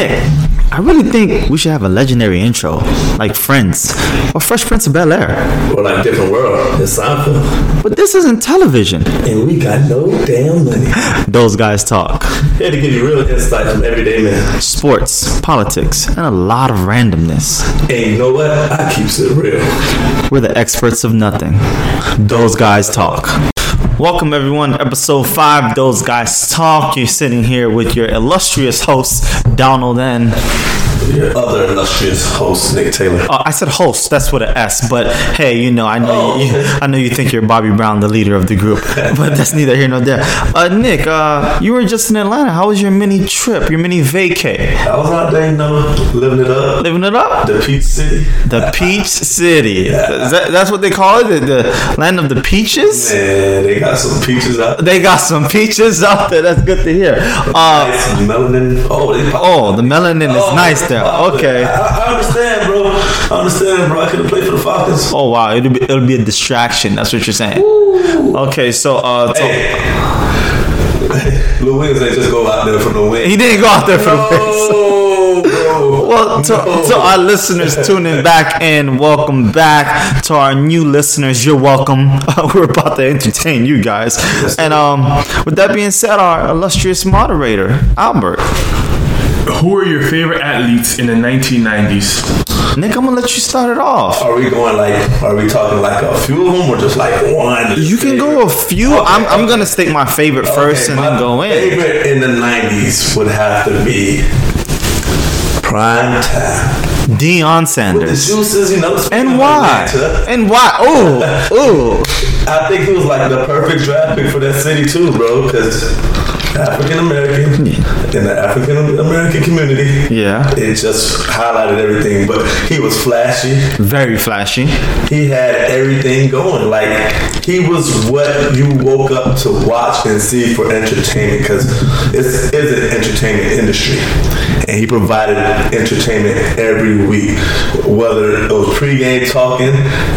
Nick, I really think we should have a legendary intro, like Friends or Fresh Prince of Bel Air. Or like different world. It's Seinfeld. But this isn't television. And we got no damn money. Those guys talk. Here to give you real insight from everyday man. Sports, politics, and a lot of randomness. And you know what? I keeps it real. We're the experts of nothing. Those guys talk. Welcome everyone, episode five. Those guys talk. You're sitting here with your illustrious host, Donald N. Your other illustrious host, Nick Taylor. Uh, I said host. That's with an S. But hey, you know, I know, you, you, I know you think you're Bobby Brown, the leader of the group. But that's neither here nor there. Uh, Nick, uh, you were just in Atlanta. How was your mini trip? Your mini vacay? I was out there, you know, living it up. Living it up. The Peach City. The Peach City. That, that's what they call it. The, the, land of the peaches. Man, they got some peaches out. They got some peaches out there. That's good to hear. Uh, nice melanin. Oh, oh, the melanin is nice there. Okay. I, I, understand, bro. I understand, bro. I could have played for the Falcons. Oh wow, it'll be it'll be a distraction. That's what you're saying. Ooh. Okay, so uh, hey. Lil Wings ain't just go out there for the win. He didn't go out there for no, the win. Bro. Well, to, no. to, our listeners tuning back in, welcome back. To our new listeners, you're welcome. we're about to entertain you guys. And um, with that being said, our illustrious moderator, Albert. Who are your favorite athletes in the 1990s? Nick, I'm gonna let you start it off. Are we going like? Are we talking like a few of them, or just like one? You can go a few. Okay. I'm, I'm gonna state my favorite first okay, and then go in. Favorite in the '90s would have to be prime time. Deion Sanders. With the juices, you know. And why? And why? Oh, oh. I think he was like the perfect draft pick for that city too, bro. Because African American yeah. in the African American community. Yeah. It just highlighted everything. But he was flashy. Very flashy. He had everything going. Like he was what you woke up to watch and see for entertainment because it's, it's an entertainment industry. And he provided entertainment every week. Whether it was pregame talking,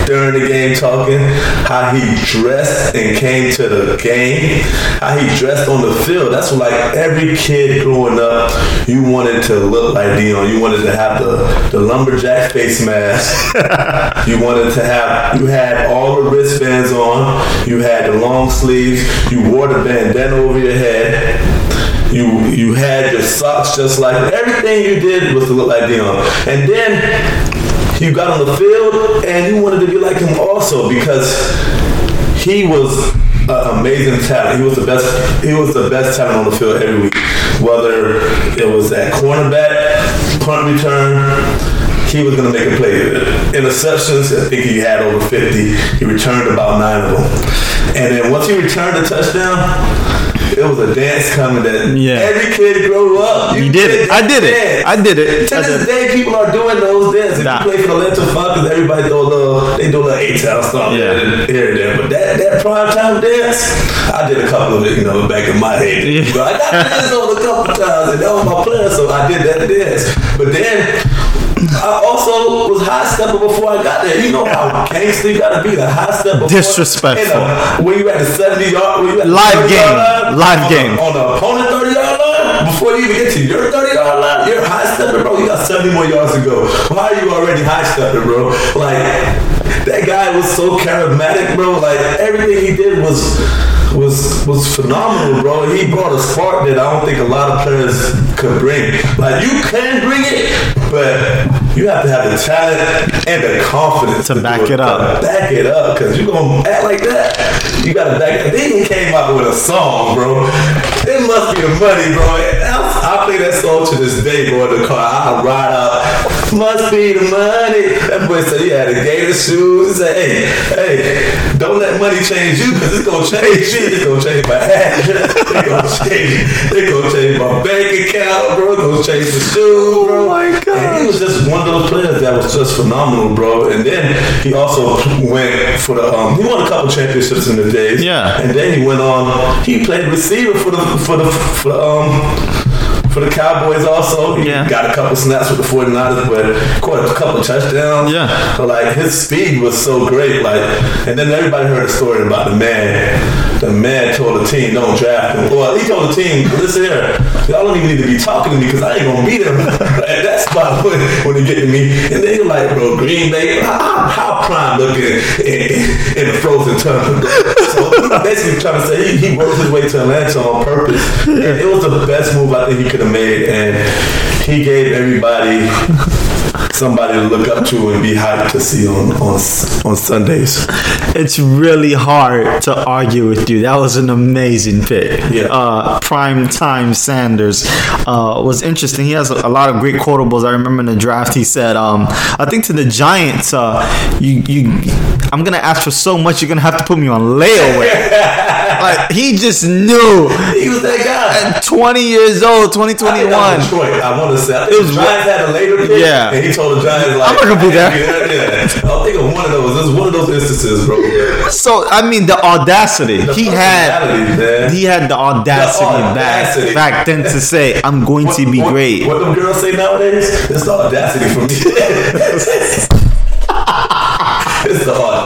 during the game talking, how he dressed and came to the game, how he dressed on the field that's what like every kid growing up, you wanted to look like Deion. You wanted to have the, the lumberjack face mask. you wanted to have you had all the wristbands on. You had the long sleeves. You wore the bandana over your head. You you had your socks just like everything you did was to look like Deion. And then you got on the field and you wanted to be like him also because he was uh, amazing talent. He was the best. He was the best talent on the field every week. Whether it was at cornerback, punt return, he was going to make a play. Interceptions, I think he had over 50. He returned about nine of them. And then once he returned a touchdown, it was a dance coming that yeah. every kid grew up. You, you did it. I did it. I did it. To this day, people are doing those dances. If nah. you play for the Atlanta Falcons, everybody do a little, they do a little A-Town song yeah. here and there. But that, that prime time dance, I did a couple of it, you know, back in my head. Yeah. But I got this on a couple times, and that was my plan, so I did that dance. But then I also was high stepper before I got there. You know how gangster you gotta be the high stepper. Disrespectful. A, when you at the 70 yard, when you at live game, line, live on game. The, on the opponent 30 yard line, before you even get to your 30 yard line, you're high stepper, bro. You got 70 more yards to go. Why are you already high stepper, bro? Like that guy was so charismatic, bro. Like everything he did was was was phenomenal, bro. He brought a spark that I don't think a lot of players could bring. Like you can bring it, but you have to have the talent and the confidence to, to back it, it up. Back it up, cause you gonna act like that. You gotta back it. Then he came out with a song, bro. It must be the money, bro. I, I play that song to this day, bro. In the car, I ride out. Must be the money. That boy said he had a gator shoes. He said, hey, hey, don't let money change you, cause it's gonna change me. It's gonna change my hat. It's gonna change. It's gonna change my bank account, bro. It's gonna change the shoes, bro. Oh my god. And he was just one of those players that was just phenomenal, bro. And then he also went for the um, he won a couple championships in the days. Yeah. And then he went on. He played receiver for the for the for the um for the Cowboys also. He Yeah. got a couple snaps with the 49ers, but caught a couple touchdowns. Yeah. So, like, his speed was so great. Like, and then everybody heard a story about the man. The man told the team, don't draft him. Well, he told the team, listen here, y'all don't even need to be talking to me because I ain't going to beat him at that spot when, when they get to me. And then you're like, bro, Green Bay, how, how prime looking in, in the frozen tundra. So basically trying to say he, he worked his way to Atlanta on purpose. And it was the best move I think he could have made. And he gave everybody somebody to look up to and be hyped to see on, on, on Sundays. It's really hard to argue with you. That was an amazing pick. Yeah. Uh, Prime Time Sanders uh, was interesting. He has a, a lot of great quotables. I remember in the draft he said, um, "I think to the Giants, uh, you you, I'm gonna ask for so much. You're gonna have to put me on layaway." like he just knew. He was that guy. At 20 years old, 2021. that was Detroit. I want to say. I It think was the Giants had a later pick, Yeah. and he told the Giants like, I'm not gonna be there. I think of one of those. This is one of those instances, bro. So I mean, the audacity The he had. man. He had the audacity, audacity. back back then to say, "I'm going to be what, great." What them girls say nowadays? It's the audacity for me.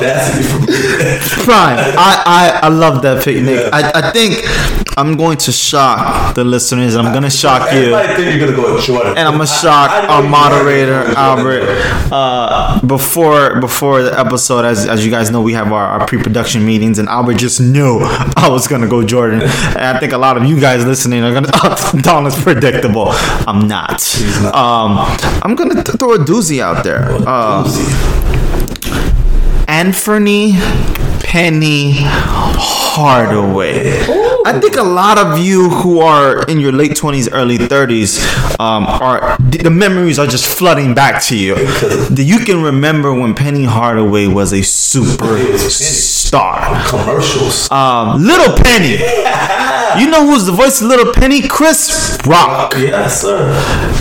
audacity. Prime. I, I, I love that picnic. Yeah. I, I think I'm going to shock the listeners. I'm going to shock you. Everybody think you're gonna go with Jordan, And I'm gonna shock I know our moderator Albert. Uh, before before the episode, as, as you guys know, we have our, our pre-production meetings, and Albert just knew I was gonna go Jordan. And I think a lot of you guys listening are gonna. Oh, Don is predictable. I'm not. not. Um, I'm gonna th- throw a doozy out there. Uh, Anthony Penny Hardaway. I think a lot of you who are in your late 20s, early 30s, um, are the memories are just flooding back to you. You can remember when Penny Hardaway was a superstar. commercials. Um, Little Penny. You know who's the voice of Little Penny? Chris Rock. yes, sir.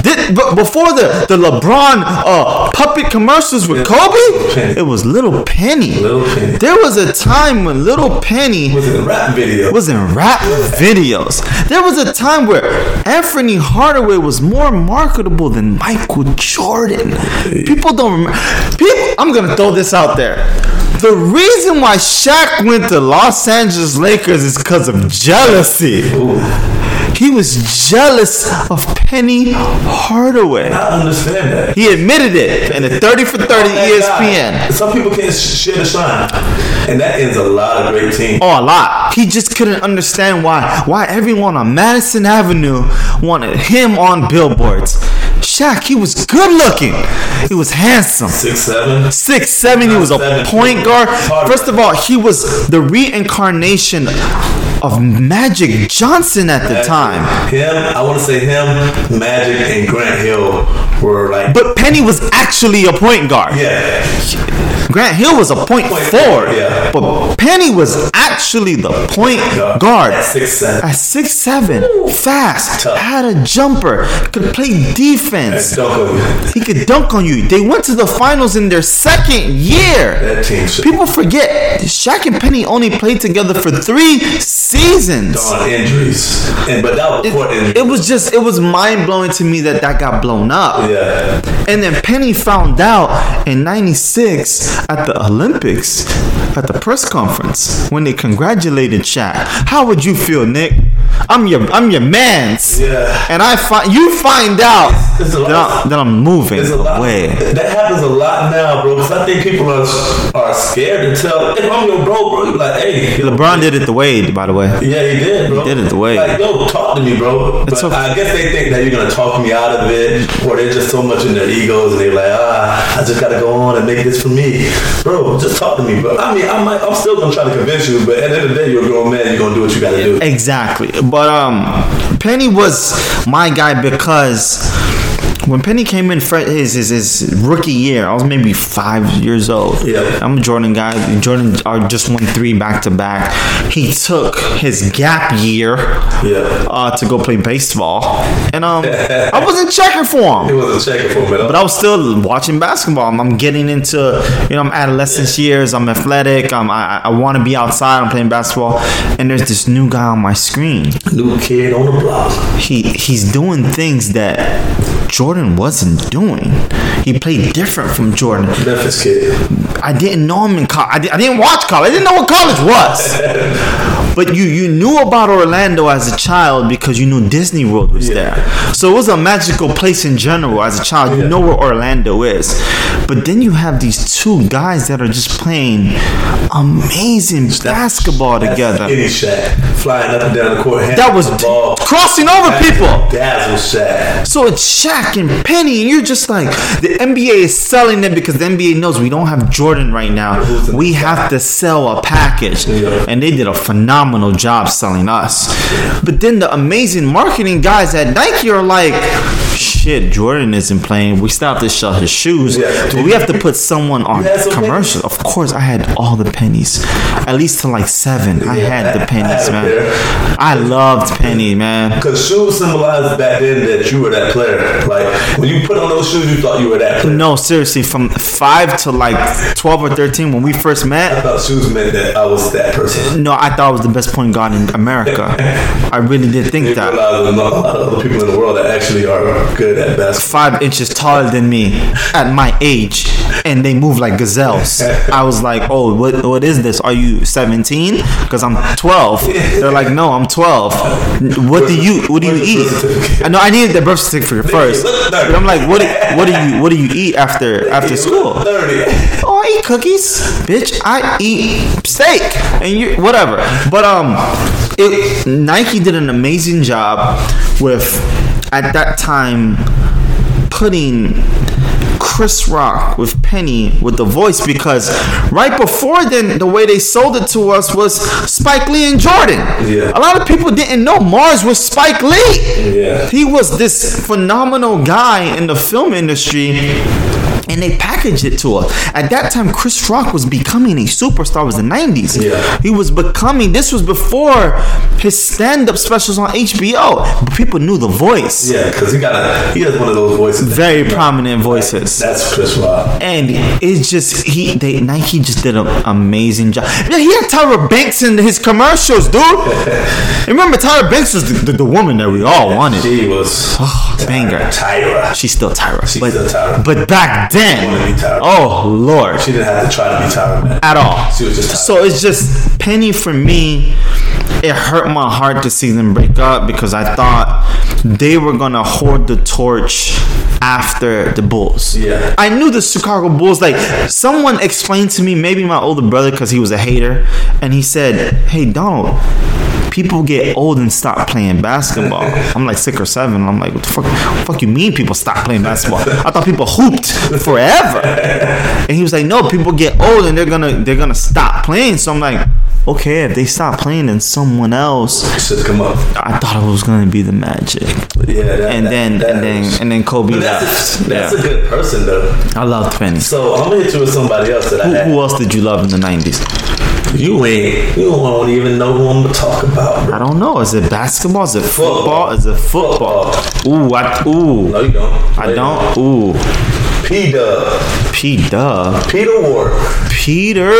Did, but before the, the LeBron uh, puppet commercials with Kobe, it was Little Penny. Little Penny. There was a time when Little Penny Was in rap video. was in rap videos. There was a time where Anthony Hardaway was more marketable than Michael Jordan. People don't remember. People, I'm gonna throw this out there. The reason why Shaq went to Los Angeles Lakers is because of jealousy. He was jealous of Penny Hardaway. I understand that. He admitted it in a 30 for 30 That ESPN. guy, Some people can't share the shine, and that ends a lot of great teams. Oh, a lot. He just couldn't understand why why everyone on Madison Avenue wanted him on billboards. Shaq, he was good looking. He was handsome. Six seven. Six seven. He was a point guard. First of all, he was the reincarnation of Magic Johnson at the time. Him, I want to say him, Magic, and Grant Hill were like, But Penny was actually a point guard. yeah, Grant Hill was a point Point forward, yeah. but Penny was actually the point Yeah. guard. At 6'7". At six seven, fast, Tough. had a jumper, could play defense. He could dunk on you. They went to the finals in their second year. That team should People forget Shaq and Penny only played together for three seasons. on injuries, and but that was injury. It was just, it was mind blowing to me that that got blown up. And then Penny found out in 96 at the Olympics at the press conference when they congratulated Shaq. How would you feel, Nick? I'm your I'm your man's. Yeah. And I find you find out It's that, I'm, that I'm moving There's a lot. away. That happens a lot now, bro. Because I think people are are scared to tell. If I'm your bro, bro, you like, hey, LeBron did it the way, by the way. Yeah, he did, bro. He did it the way. Like, yo, talk to me, bro. But okay. I guess they think that you're gonna talk me out of it, or they're just so much in their egos, and they're like, ah, I just gotta go on and make this for me, bro. Just talk to me, bro. I mean, I might, I'm still gonna try to convince you, but at the end of the day, you're a grown man. You're gonna do what you gotta do. Exactly. But um Penny was my guy because when Penny came in his, his his rookie year, I was maybe five years old. Yeah. I'm a Jordan guy. Jordan uh, just won three back to back. He took his gap year Yeah. uh, to go play baseball, and um, I wasn't checking for him. He him. wasn't checking for me. But I was still watching basketball. I'm, I'm getting into, you know, I'm adolescence years. I'm athletic. I'm, I, I want to be outside. I'm playing basketball, and there's this new guy on my screen. New kid on the block. He he's doing things that Jordan wasn't doing. He played different from Jordan. Memphis kid. I didn't know him in college. I, I didn't watch college. I didn't know what college was. but you you knew about Orlando as a child because you knew Disney World was Yeah. there. So it was a magical place in general as a child. You Yeah. know where Orlando is. But then you have these two guys that are just playing amazing basketball That's together. Any Shaq flying up and down the court. That was the ball. crossing over people. Dazzle Shaq. So it's Shaq and Penny, and you're just like the NBA is selling it because the NBA knows we don't have Jordan right now. We have to sell a package, and they did a phenomenal job selling us. But then the amazing marketing guys at Nike are like, "Shit, Jordan isn't playing. We still have to sell his shoes. Yeah. We have to put someone on had commercial." Of course, I had all the pennies, at least to like seven. I Yeah, had the I- I pennies, had man. I loved penny, man. Because shoes symbolized back then that you were that player. Like when you put on those shoes, you thought you were that player. No, seriously, from five to like twelve or thirteen when we first met. I thought shoes meant that I was that person. No, I thought I was the best point guard in America. I really did think that. realize there's not a lot of other people in the world that actually are good at basketball. Five inches taller than me at my age, and they move like gazelles. I was like, "Oh, what? What is this? Are you 17? Because I'm 12." They're like, "No, I'm 12." What do you? What do you eat? I know I needed the birth certificate first. But I'm like, "What? do- What do you? What do you eat after after school?" Oh, I eat cookies, bitch. I eat steak and you whatever. But um, it, Nike did an amazing job with at that time putting Chris Rock with Penny with the voice because right before then the way they sold it to us was Spike Lee and Jordan. Yeah. A lot of people didn't know Mars was Spike Lee. Yeah. He was this phenomenal guy in the film industry. And they packaged it to us. At that time, Chris Rock was becoming a superstar. It was the 90s. Yeah. He was becoming, this was before his stand up specials on HBO. But people knew the voice. Yeah, because he got a he has one of those voices. Very prominent voices. That's Chris Rock. And it's just he they Nike just did an amazing job. Yeah, he had Tyra Banks in his commercials, dude. Remember Tyra Banks was the, the, the woman that we all wanted. She was oh, banger. Tyra. She's still Tyra. She's but, still Tyra. But back then, oh lord, She didn't have to try to be Tyra, man. at all. She was just. So it's just Penny for me. It hurt my heart to see them break up because I thought they were gonna hoard the torch after the Bulls. Yeah. I knew the Chicago Bulls. Like someone explained to me, maybe my older brother, because he was a hater, and he said, "Hey Donald." People get old and stop playing basketball. I'm like six or seven. I'm like, what the fuck? What the fuck you mean people stop playing basketball? I thought people hooped forever. And he was like, no, people get old and they're gonna they're gonna stop playing. So I'm like, okay, if they stop playing, then someone else. Should come up. I thought it was gonna be the Magic. Yeah, that, And that- then that and then and then Kobe But left. that's, a, that's yeah. a good person though. I loved Penny. So I'm gonna hit you with somebody else that I had. who else did you love in the '90s? You ain't. You don't even know who I'm gonna talk about. Bro. I don't know. Is it basketball? Is it football? Is it football? Ooh, I, ooh. No, you don't. I don't. Ooh, P Dub. P Dub. Peter Warrick. Peter.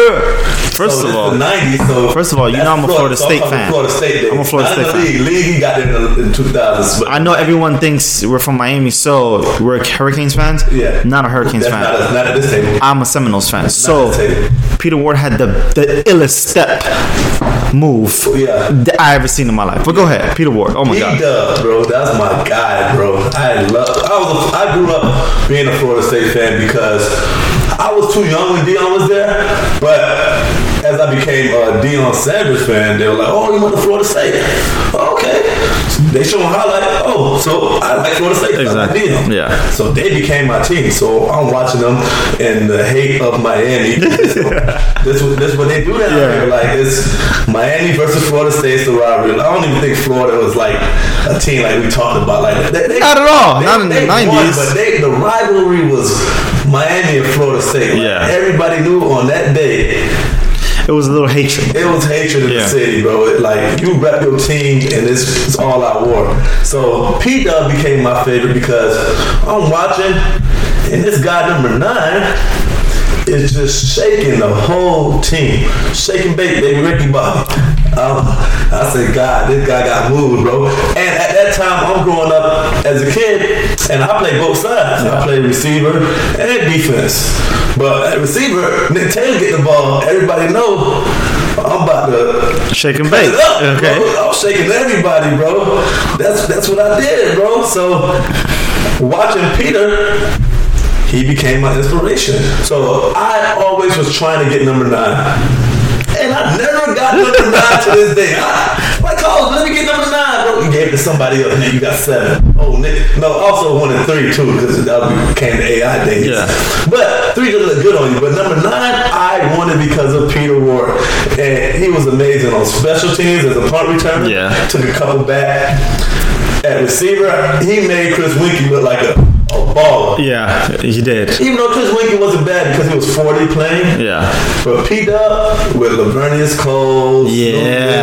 First So of all, the 90s, so First of all, you know I'm a Florida so State I'm fan. Florida State. I'm a Florida State the League. League, he got in the in 2000s. But I know everyone thinks we're from Miami, so we're Hurricanes fans. Yeah. Not a Hurricanes that's fan. not, at- not at this table. I'm a Seminoles fan. So. Peter Warrick had the the illest step move oh, Yeah. that I ever seen in my life. But go ahead, Peter Warrick. Oh my god. Dub, bro, that's my guy, bro. I love. I was. A, I grew up being a Florida State fan because I was too young when Deion was there, but. As I became a Deion Sanders fan, they were like, "Oh, you went to Florida State? Okay." they show them highlight. Oh, so I like Florida State. I like Exactly. Yeah. So they became my team. So I'm watching them in the hate of Miami. So this this what they do down Yeah. here. Like it's Miami versus Florida State's the rivalry. I don't even think Florida was like a team like we talked about. Like they, they, Not at all. Not in the 90s. but they, the rivalry was Miami and Florida State. Like, Yeah. Everybody knew on that day It was a little hatred. it was hatred in Yeah. the city, bro. It, like you rep your team, and it's, it's all out war. So P Dub became my favorite because I'm watching, and this guy number nine is just shaking the whole team, shaking bait, baby Ricky Bobby. Um, I said, God, this guy got moved, bro. And at that time, I'm growing up as a kid, and I played both sides. I played receiver and defense. But at receiver, Nick Taylor get the ball. Everybody know I'm about to shake it up, Okay. bro. I'm shaking everybody, bro. That's that's what I did, bro. So watching Peter, he became my inspiration. So I always was trying to get number nine. And I never got number nine to this day. I, like, oh, let me get number nine. You gave it to somebody else, Nick. You got seven. Oh, Nick. No, also one and three too, because that became the AI days. Yeah. But three didn't look good on you. But number nine, I wanted because of Peter Warrick, and he was amazing on special teams as a punt returner. Yeah. Took a couple back. At receiver, he made Chris Weinke look like a, a baller. Yeah, he did. Even though Chris Weinke wasn't bad because he was 40 playing. Yeah. But P Dub with Laveranues Cole, Yeah.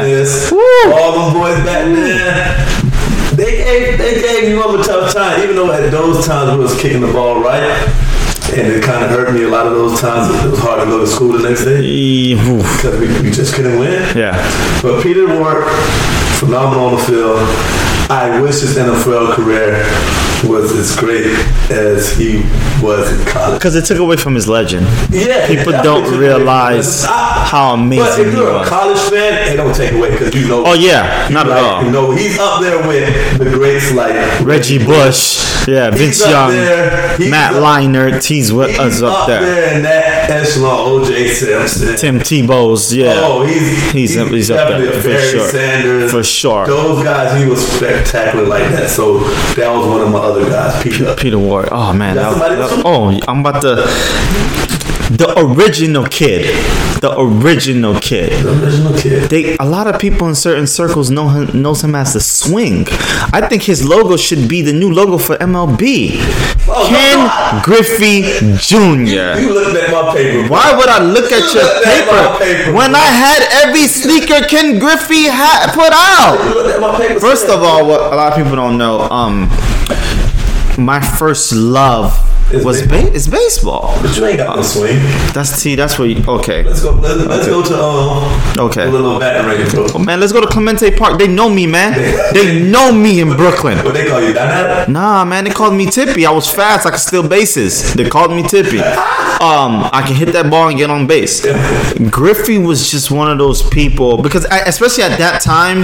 Dennis, all them boys back then. They gave they gave you up a tough time, even though at those times we was kicking the ball right. And it kind of hurt me a lot of those times. It was hard to go to school the next day because we, we just couldn't win. Yeah. But Peter Warrick, phenomenal on the field. I wish his NFL career was as great as he was in college. Because it took away from his legend. Yeah, People don't realize I- how But amazing if he you're a was. college fan, it don't take away because you know. Oh yeah, not at all. You know, he's up there with the greats like Reggie Bush, yeah, Vince He's Young, there. Matt up- Leinart, he's with He's us up there. in that echelon. OJ Simpson. Tim Tebow's, yeah. Oh, he's He's- he's up there, for Barry sure. Sanders For sure. Those guys, he was spectacular like that. So that was one of my other guys, Peter. Peter Warrick. Oh man, that, that- oh, I'm about to. The original kid, the original kid. The original kid. They a lot of people in certain circles know him knows him as the swing. I think his logo should be the new logo for MLB. Oh, Ken no, no. Griffey Jr. You looked at my paper. Why would I look at You your at my paper, paper. when I had every sneaker Ken Griffey had put out? You looked at my paper. First of all, what a lot of people don't know, um, my first love Is was baseball. ba- is baseball. but you ain't got no swing. That's T. That's where you okay. Let's go. Let's, let's go to um. Okay. A little batting range, bro. Man, let's go to Clemente Park. They know me, man. They know me in Brooklyn. What they call you? That Nah, man, they called me Tippy. I was fast. I could steal bases. They called me Tippy. Um, I can hit that ball and get on base. Griffey was just one of those people because, I, especially at that time,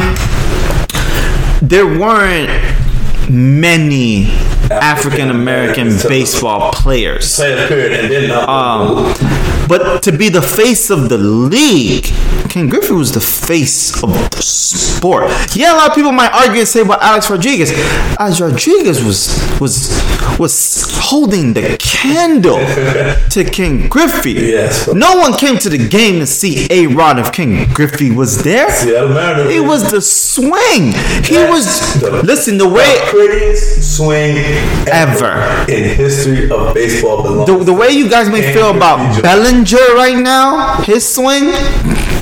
there weren't many African American baseball players. Play a period and then Um, but to be the face of the league, Ken Griffey was the face of the sport. Yeah, a lot of people might argue and say about Alex Rodriguez. Alex Rodriguez was was was holding the candle to Ken Griffey. Yes. No one came to the game to see A Rod if Ken Griffey was there. Seattle Mariners. He was the swing. He That's was the- listen the way the prettiest swing Ever. in history of baseball. The, the way you guys may Ken feel about Griffey Jr. Right now, his swing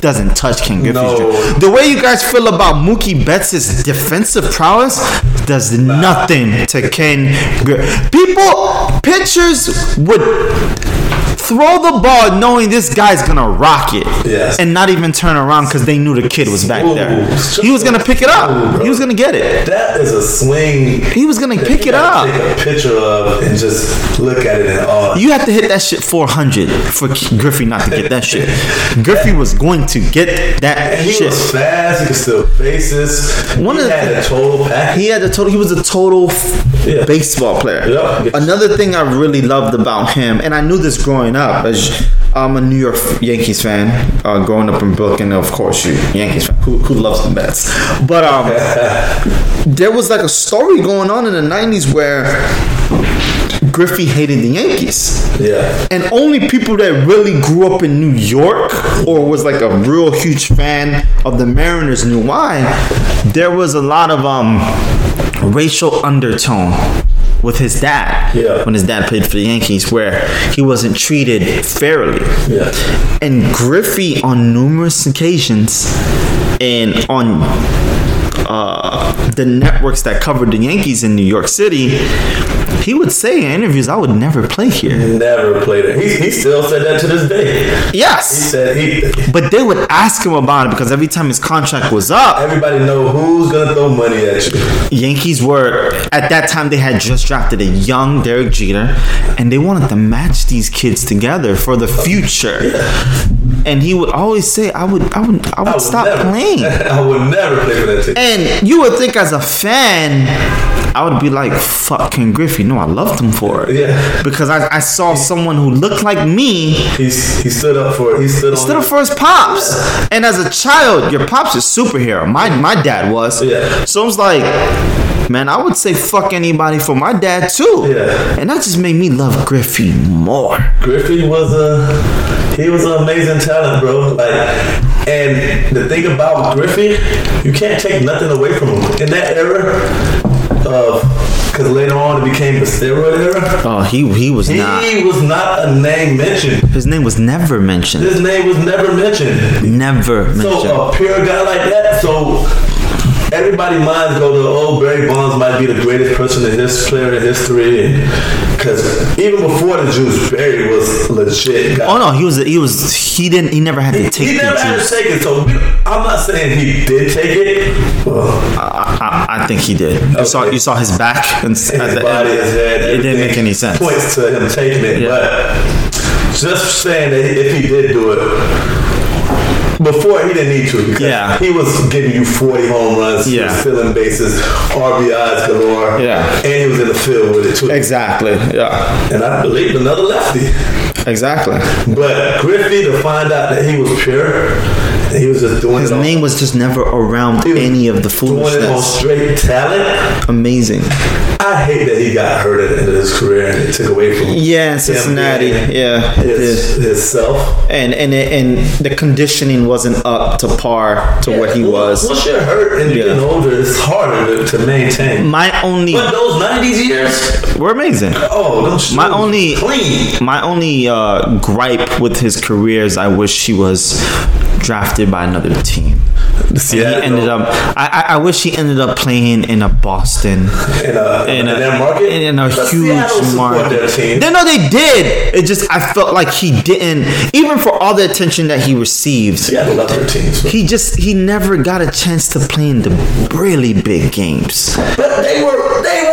doesn't touch King. No. The way you guys feel about Mookie Betts' defensive prowess does nothing to Ken. People, pitchers would throw the ball knowing this guy's gonna rock it Yes. and not even turn around because they knew the kid was back there. He was gonna pick it up. He was gonna get it. That is a swing. He was gonna pick it up. Take a picture of and just look at it and oh, You have to hit that shit 400 for Griffey not to get that shit. Griffey was going to get that And he shit. was fast. He could steal bases. One he of the had a total. He had a total. He was a total Yeah. baseball player. Yeah. Another thing I really loved about him, and I knew this growing up, as I'm a New York Yankees fan. Uh, growing up in Brooklyn, of course, you Yankees fan. Who, who loves the Mets? But um, there was like a story going on in the '90s where Griffey hated the Yankees. Yeah. And only people that really grew up in New York or was like a real huge fan of the Mariners knew why. There was a lot of um racial undertone with his dad Yeah. when his dad played for the Yankees where he wasn't treated fairly. Yeah. And Griffey on numerous occasions and on uh, the networks that covered the Yankees in New York City, he would say in interviews, I would never play here. Never played it. He, he still said that to this day. Yes. He said he. But they would ask him about it because every time his contract was up, Everybody know who's gonna throw money at you. Yankees were at that time they had just drafted a young Derek Jeter, and they wanted to match these kids together for the future. And he would always say, "I would, I would, I would, I would stop never- playing." I would never play for that team. And you would think as a fan, I would be like, fuck Ken Griffey. No, I loved him for it. Yeah. Because I, I saw someone who looked like me He's he stood up for it. He stood on stood up for his pops. And as a child, your pops is superhero. My my dad was. Yeah. So I was like, man, I would say fuck anybody for my dad too. Yeah. And that just made me love Griffey more. Griffey was a he was an amazing talent, bro. Like, and the thing about Griffey, you can't take nothing away from him in that era of because later on it became the steroid era. Oh, he he was He not. He was not a name mentioned. His name was never mentioned. His name was never mentioned. Never mentioned. So a pure guy like that, so everybody minds go to oh Barry Bonds might be the greatest person in his player in history, because even before the juice, Barry was legit guy. Oh no, he was he was he didn't he never had to take he the never had juice. to take it, so I'm not saying he did take it. Well, I, I, I think he did. You saw you saw his back and his the body, his head, It didn't make any sense. Points to him taking it, Yeah. but just saying that if he did do it. Before he didn't need to because Yeah. he was giving you 40 home runs, Yeah. filling bases, RBIs galore, Yeah. and he was in the field with it too. Exactly. Yeah. And I believe another lefty. Exactly. But Griffey to find out that he was pure, he was just doing His name was just never around any of the doing it on foolishness. straight talent. Amazing. I hate that he got hurt at the end of his career and it took away from him. Yeah, Cincinnati. Yeah, his, his self. And and it, and the conditioning wasn't up to par to what he was. Once you're hurt and you're Yeah. getting older, it's harder to, to maintain. My only But those 90s years, were amazing. oh, shoes My only clean. my only uh, gripe with his career is I wish he was drafted by another team. he ended up. I, I I wish he ended up playing in a Boston. in a, in in a, that market. in a But huge market. They, no, they did. It just I felt like he didn't, even for all the attention that he received. Seattle love their teams. He just he never got a chance to play in the really big games. But they were they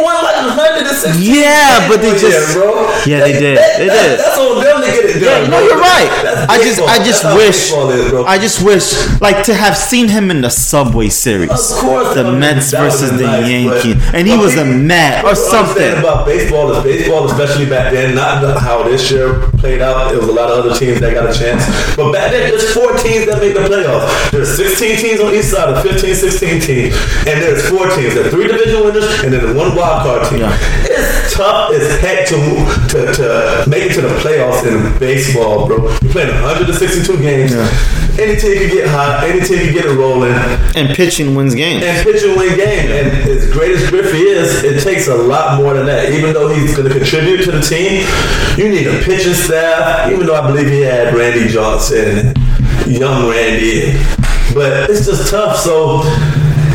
116. Yeah, but they just- bro. Yeah, they did. that- They that- did. That's on them to get it done. Yeah, no, you're right. I just, I just wish, is. I just wish, like, to have seen him in the Subway Series, Of course, the Mets versus the nice, Yankees, and he was a Met or something. about baseball is baseball, especially back then. Not how this year played out. It was a lot of other teams that got a chance, but back then there's four teams that make the playoffs. There's 16 teams on each side of 15, 16 teams, and there's four teams. There's three division winners and then one wild card team. Yeah. Tough as heck to, to to make it to the playoffs in baseball, bro. You're playing 162 games. Any team can get hot. Any team can get it rolling And pitching wins games. and pitching and win game. And as great as Griffey is, it takes a lot more than that. Even though he's going to contribute to the team, you need a pitching staff. Even though I believe he had Randy Johnson, young Randy, but it's just tough. So.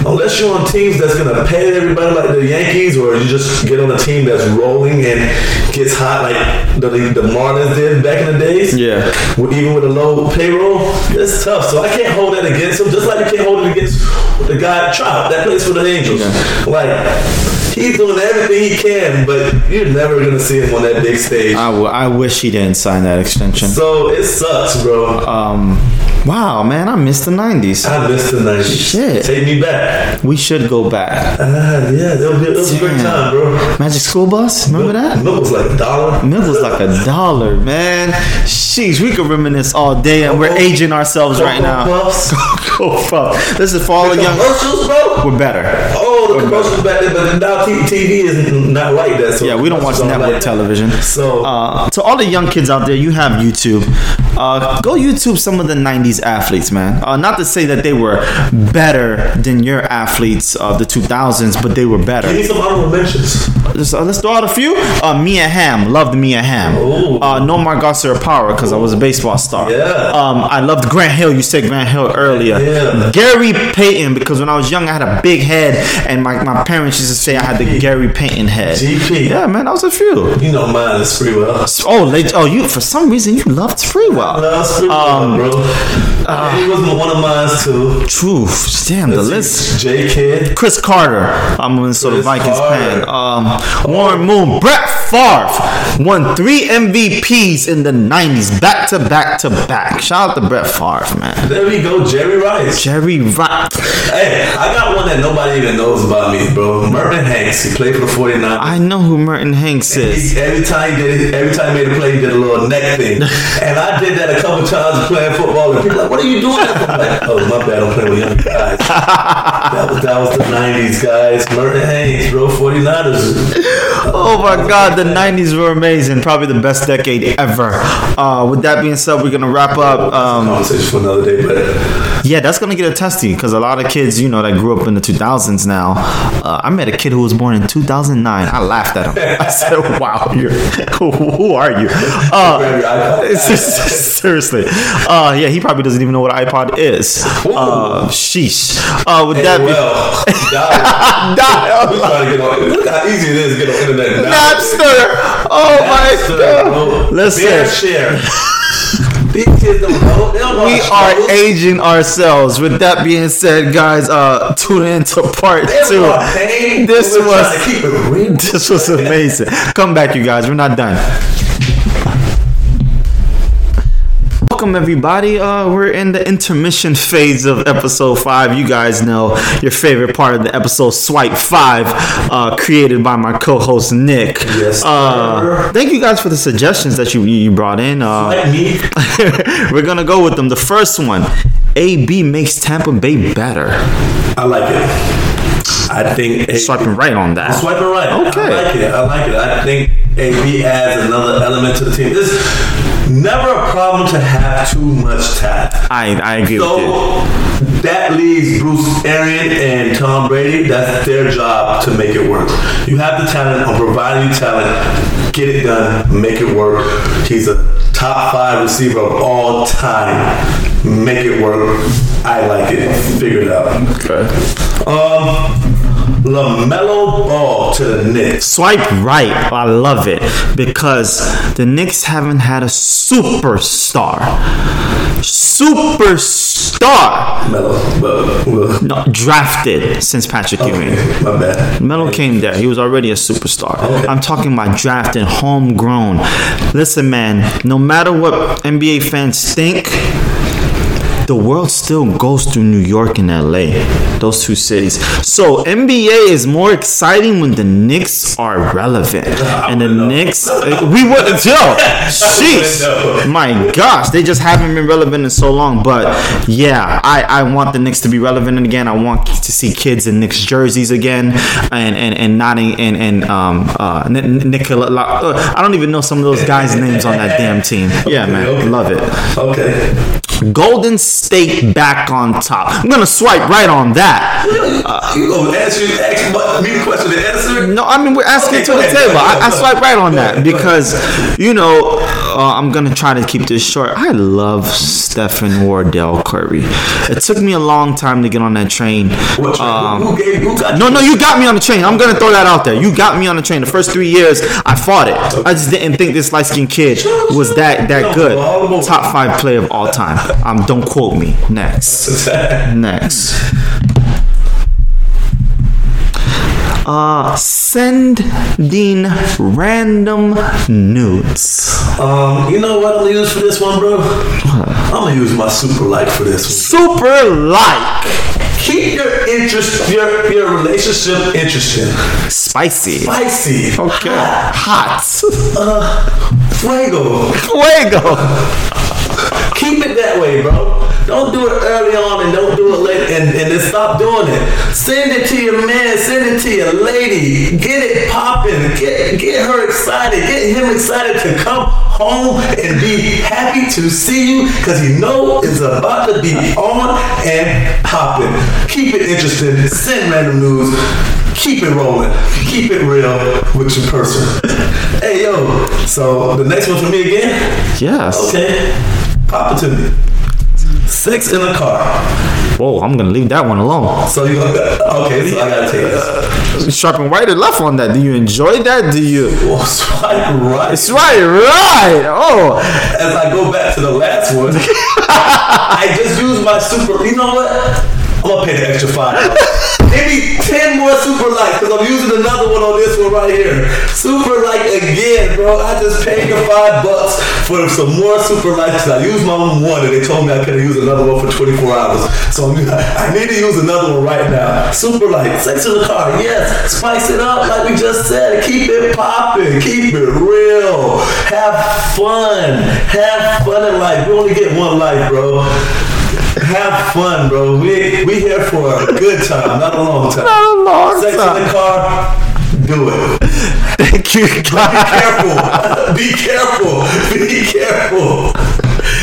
Unless you're on teams that's gonna pay everybody like the Yankees, or you just get on a team that's rolling and gets hot like the, the Marlins did back in the days, Yeah. with- even with a low payroll, it's tough. So I can't hold that against him, just like you can't hold it against the guy Trout that plays for the Angels. Like he's doing everything he can, but you're never gonna see him on that big stage. I, w- I wish he didn't sign that extension. so it sucks, bro. Um, wow, man, I missed the '90s. I missed the 90s. Shit. Take me back. We should go back. Ah, yeah, that was, was a great time, bro. Magic School Bus, remember that? Milk was like a dollar. Milk was like a dollar, man. Sheesh, we could reminisce all day, and we're aging ourselves right now. Puffs. Go fuck. This is for all the young. Commercials, bro. We're better. Oh, the commercials back then, but now TV is not like that. So Yeah, we don't watch network like television. So Uh, to all the young kids out there, you have YouTube. Uh, go YouTube some of the '90s athletes, man. Uh, not to say that they were better than your athletes of the 2000s, but they were better. give me some honorable mentions. Let's, uh, let's throw out a few. Uh, Mia Hamm, loved Mia Hamm. Uh, Nomar Garciaparra because I was a baseball star. Yeah. Um, I loved Grant Hill. You said Grant Hill earlier. Yeah. Gary Payton because when I was young I had a big head and my, my parents used to say I had the Gary Payton head. GP. Yeah, man, that was a few. You know mine is free well. Oh, oh, you for some reason you loved Freewell. That's free Um, well, bro. he was one of mine too. Truth, damn the list. J Kidd. Cris Carter, I'm a Minnesota Cris Vikings Carter. fan. Um, Warren Moon, Brett Favre won three MVPs in the '90s, back to back to back. Shout out to Brett Favre, man. There we go, Jerry Rice. Jerry Rice. Hey, I got one that nobody even knows about me, bro. Merton Hanks. He played for the 49ers. I know who Merton Hanks is. He- every time he did, every time he made a play, he did a little neck thing, and I did that a couple times playing football. And people like, "What are you doing?" Like, "Oh, my bad. I'm playing with young guys." that was that was the '90s, guys. Merton Hanks, bro, 49ers. Oh my God, the '90s were amazing. Probably the best decade ever. Uh, with that being said, we're gonna wrap up. Um, Conversation for another day, but Yeah, that's gonna get a testy because a lot of kids, you know, that grew up in the 2000s now. Uh, I met a kid who was born in 2009. I laughed at him. I said, "Wow, you're, who, who are you?" Uh, grab your iPod. seriously, uh, yeah, he probably doesn't even know what an iPod is. Uh, sheesh. Uh, with that Hey, be well, dial- Dial- we trying to get on. Look how easy it is to get on internet now. Napster. Oh my Napster, god! bro. Listen. Fair share. These kids don't know. They don't know We are aging ourselves. With that being said, guys, uh, tune in to part two. This was trying to keep it real. this was amazing. Come back, you guys. We're not done. Welcome everybody. Uh, we're in the intermission phase of episode five. You guys know your favorite part of the episode, Swipe Five, uh, created by my co-host Nick. Yes, Uh, thank you guys for the suggestions that you you brought in. Uh, me. we're gonna go with them. The first one, AB makes Tampa Bay better. I like it. I think A- Swiping right on that. Swiping right. Okay. I like it. I like it. I think AB adds another element to the team. It's never a problem to have too much talent. I I agree with you. So that leaves Bruce Arian and Tom Brady. That's their job to make it work. You have the talent. I'm providing you talent. Get it done. Make it work. He's a top five receiver of all time. Make it work. I like it. Figure it out. Okay. Um, Lamelo Ball to the Knicks. Swipe right. I love it because the Knicks haven't had a superstar. Superstar. Melo, well, No, drafted since Patrick Ewing. okay, my bad. Melo came there. He was already a superstar. Okay. I'm talking about drafted, homegrown. Listen, man, no matter what NBA fans think, the world still goes through New York and LA, those two cities. So NBA is more exciting when the Knicks are relevant, and the. Knicks, we would, yo, sheesh, my gosh, they just haven't been relevant in so long. But yeah, I, I want the Knicks to be relevant again. I want to see kids in Knicks jerseys again, and and and not in and and um uh N- Nikola. Uh, I don't even know some of those guys' names on that damn team. Yeah, man, love it. Okay. Golden State back on top. I'm gonna swipe right on that. you gonna ask me the question to answer? No, I mean we're asking Okay, to the ahead, table. I, I swipe right on that because you know uh, I'm gonna try to keep this short. I love Stephen Wardell Curry. It took me a long time to get on that train. Um, who gave? Who no, no, you got me on the train. I'm gonna throw that out there. You got me on the train. The first three years, I fought it. I just didn't think this light skinned kid was that that good. Top five player of all time. Um, don't quote me. Next. Next. Uh, sending random nudes. Um, you know what I'm gonna use for this one, bro? I'm gonna use my super like for this one. Super like. keep your interest, your your relationship interesting, Spicy. spicy, Okay. hot, Hot. fuego. Fuego. Keep it that way, bro. Don't do it early on and don't do it late and, and then stop doing it. Send it to your man, send it to your lady. Get it popping. Get get her excited. Get him excited to come home and be happy to see you because you know it's about to be on and popping. Keep it interesting. Send random news. Keep it rolling. Keep it real with your person. Hey yo, so the next one for me again? Yes. Okay. Pop it to me. Sex in a car. Whoa, I'm gonna leave that one alone. So you okay? So I gotta take this. Sharp and right or left on that? Do you enjoy that? Do you? Well, swipe right. It's right, right. Oh, As I go back to the last one, I just used my super. You know what? I'm gonna pay the extra five. Maybe ten more super likes because I'm using another one on this one right here. Super like again, bro. I just paid the five bucks for some more super likes. I used my own one and they told me I couldn't use another one for 24 hours. So I'm, I need to use another one right now. Super like sex in the car, yes. Spice it up like we just said. Keep it popping. Keep it real. Have fun. Have fun in life. We only get one life, bro. Have fun, bro. We we here for a good time, not a long time. not a long Sex in the car, do it. Thank you, Be careful. Be careful. Be careful.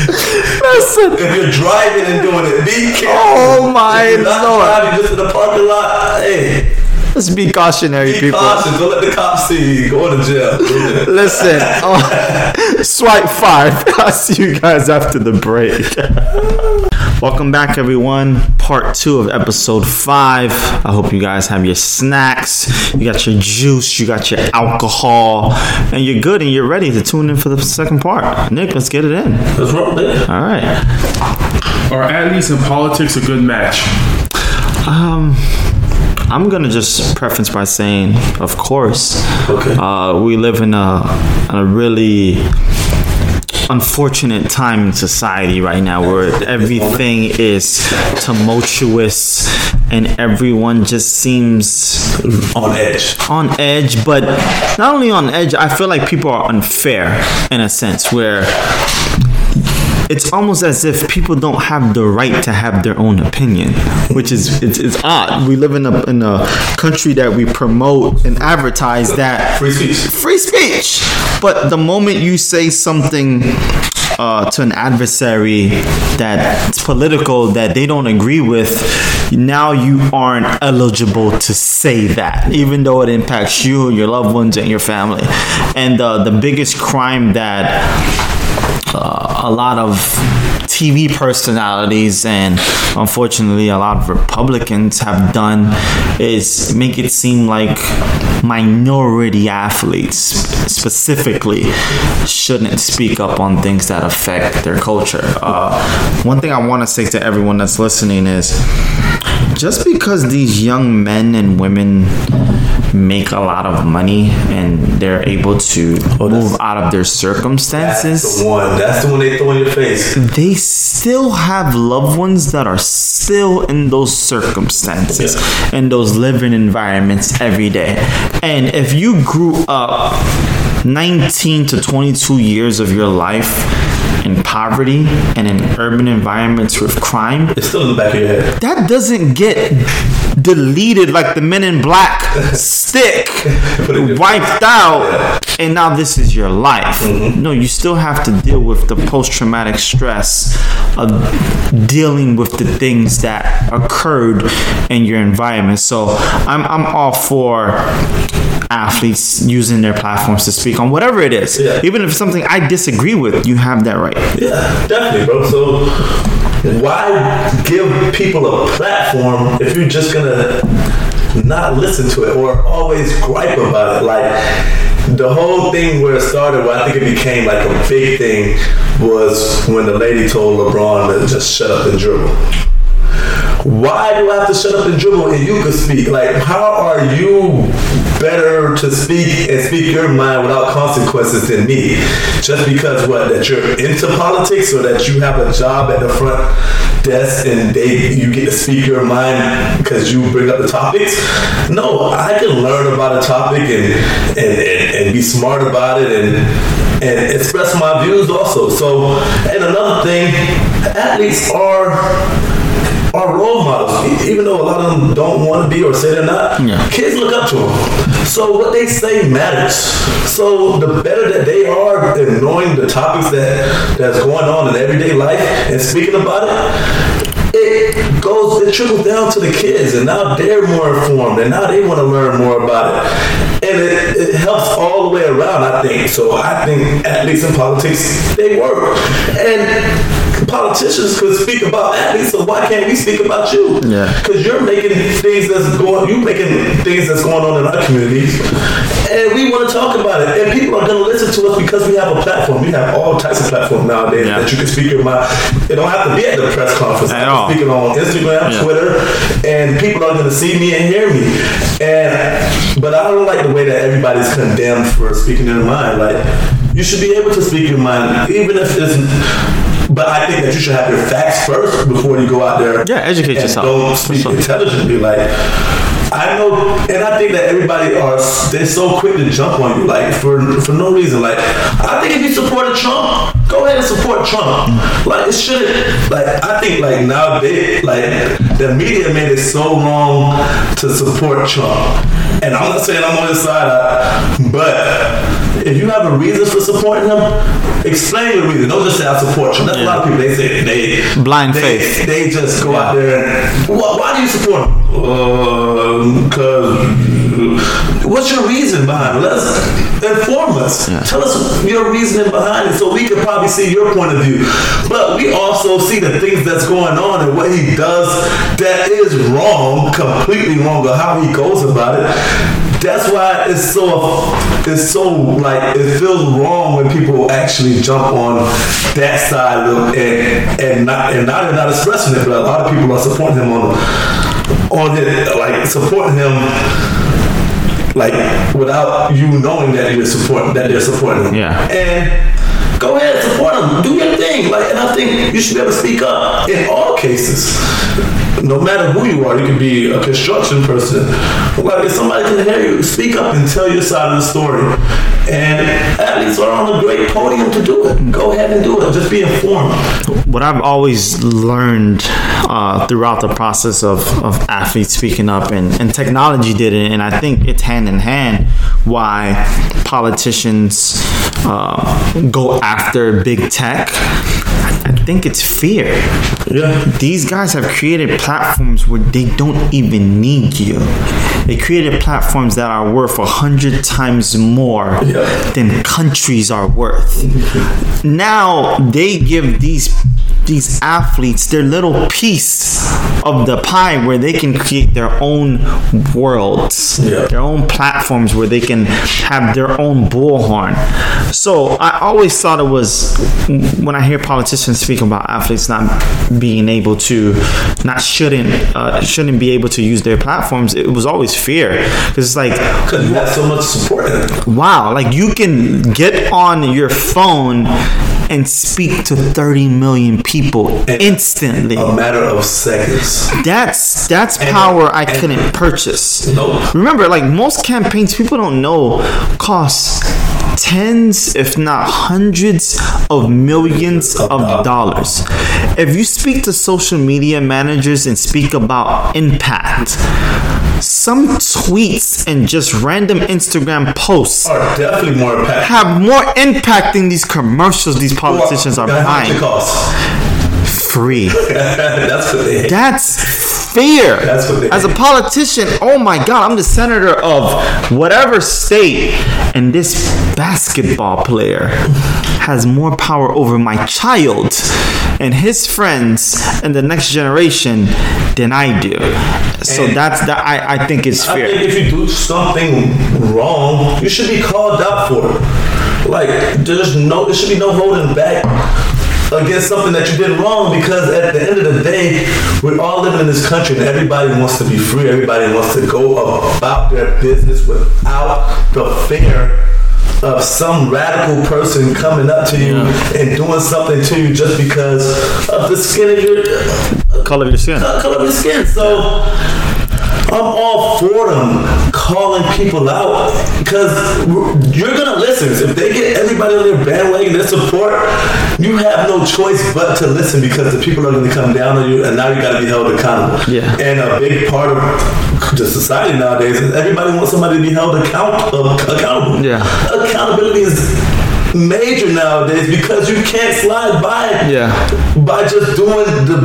Listen. If you're driving and doing it, be careful. Oh my if you're not Lord. driving just in the parking lot, hey, Let's be cautionary, be people. cautious. Don't let the cops see you. Go to jail. Listen, oh, swipe five. I'll see you guys after the break. Welcome back, everyone. Part two of episode five. I hope you guys have your snacks, you got your juice, you got your alcohol, and you're good and you're ready to tune in for the second part. Nick, let's get it in. What's wrong with that? All right. Are athletes and politics a good match? Um, I'm gonna just preference by saying, of course. Okay. Uh, we live in a, in a really unfortunate time in society right now where everything is tumultuous and everyone just seems On edge. on edge but not only on edge i feel like people are unfair in a sense where it's almost as if people don't have the right to have their own opinion, which is it's, it's odd. We live in a in a country that we promote and advertise that Free speech. free speech. But the moment you say something uh, to an adversary that's political that they don't agree with, now you aren't eligible to say that, even though it impacts you, your loved ones, and your family. And uh, the biggest crime that uh, a lot of TV personalities and unfortunately a lot of Republicans have done is make it seem like minority athletes specifically shouldn't speak up on things that affect their culture. Uh, one thing I want to say to everyone that's listening is just because these young men and women make a lot of money and they're able to move out of their circumstances That's the one. That's the one they throw in your face. they still have loved ones that are still in those circumstances in those living environments every day and if you grew up 19 to 22 years of your life in poverty and in urban environments with crime It's still in the back of your head. that doesn't get deleted like the men in black stick wiped out and now this is your life. No you still have to deal with the post-traumatic stress of dealing with the things that occurred in your environment. So i'm, I'm all for athletes using their platforms to speak on whatever it is. Yeah. even if it's something i disagree with you have that right. Yeah, definitely, bro. So why give people a platform if you're just gonna not listen to it or always gripe about it? Like the whole thing where it started, where I think it became like a big thing, was when the lady told LeBron to just shut up and dribble. Why do I have to shut up and dribble and you can speak? Like, how are you better to speak and speak your mind without consequences than me. Just because what that you're into politics or that you have a job at the front desk and they you get to speak your mind because you bring up the topics. No, I can learn about a topic and and, and, and be smart about it and and express my views also. So and another thing, athletes are are role models, even though a lot of them don't want to be or say they're not. Yeah. Kids look up to them. So what they say matters. So the better that they are in knowing the topics that that's going on in everyday life and speaking about it. It goes, it trickles down to the kids, and now they're more informed, and now they want to learn more about it, and it, it helps all the way around. I think so. I think athletes in politics they work, and politicians could speak about athletes, so why can't we speak about you? Yeah. Because you're making things that's going, you making things that's going on in our communities, and we want to talk about it. And people are going to listen to us because we have a platform. We have all types of platforms nowadays Yeah. that you can speak your mind. It don't have to be at the press conference. At all. speak it on Instagram, Yeah. Twitter, and people are going to see me and hear me. And but I don't like the way that everybody's condemned for speaking their mind. Like you should be able to speak your mind, even if it's. But I think that you should have your facts first before you go out there. Yeah, educate and yourself. Don't speak intelligently. Like I know, and I think that everybody are they're so quick to jump on you, like for for no reason. Like I think if you support a Trump, go ahead and support Trump. Like it shouldn't. Like I think like now they like the media made it so wrong to support Trump, and I'm not saying I'm on his side, but. If you have a reason for supporting him, explain your reason. Don't just say I support Trump. That's a lot of people. They say they Blind they, faith. They just go out there and why, why do you support him? Because um, uh, what's your reason behind it? Let's inform us. Tell us your reasoning behind it, so we can probably see your point of view. But we also see the things that's going on and what he does that is wrong, completely wrong, or how he goes about it. That's why it's so it's so like it feels wrong when people actually jump on that side of and and not and now they're not expressing it, but a lot of people are supporting him on on it like supporting him like without you knowing that you're supporting that they're supporting him. Yeah. And go ahead, support him. Do your thing. Like and I think you should be able to speak up in all cases. No matter who you are, you can be a construction person. If somebody can hear you, speak up and tell your side of the story. And athletes are on a great podium to do it. Go ahead and do it. Just be informed. what I've always learned uh, throughout the process of, of athletes speaking up and, and technology did it, and I think it's hand in hand why politicians uh, go after big tech. I think it's fear. Yeah. These guys have created platforms where they don't even need you. They created platforms that are worth a hundred times more Yeah. than countries are worth. now they give these these athletes their little piece of the pie where they can create their own worlds, Yeah. their own platforms where they can have their own bullhorn. So I always thought it was when I hear politicians speak about athletes not being able to, not shouldn't, uh, shouldn't be able to use their platforms. It was always fear because it's like Because you have so much support wow, like you can get on your phone and speak to 30 million people instantly. A matter of seconds. That's that's power I and- couldn't purchase. Nope. Remember, like most campaigns, people don't know costs tens, if not hundreds of millions of dollars. If you speak to social media managers and speak about impact, some tweets and just random Instagram posts Are definitely more impactful. have more impact than these commercials these politicians are How much it buying. Free. That's what they. That's fear. That's what they- As a politician, oh my God, I'm the senator of whatever state, and this basketball player has more power over my child and his friends and the next generation than I do. So And- that's that. I, I think it's I think if you do something wrong, you should be called out for it. Like there's no, there should be no holding back against something that you did wrong because at the end of the day, we're all living in this country and everybody wants to be free. Everybody wants to go about their business without the fear of some radical person coming up to you and doing something to you just because of the skin of your Color of your skin. uh, color of your skin. So I'm all for them calling people out because you're gonna listen. If they get everybody on their bandwagon, their support, you have no choice but to listen because the people are gonna come down on you, and now you gotta be held accountable. Yeah. And a big part of the society nowadays is everybody wants somebody to be held account- uh, accountable. Yeah. Accountability is major nowadays because you can't slide by Yeah. by just doing the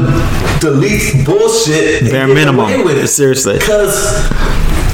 the least bullshit. Bare minimum. with it. Seriously. Because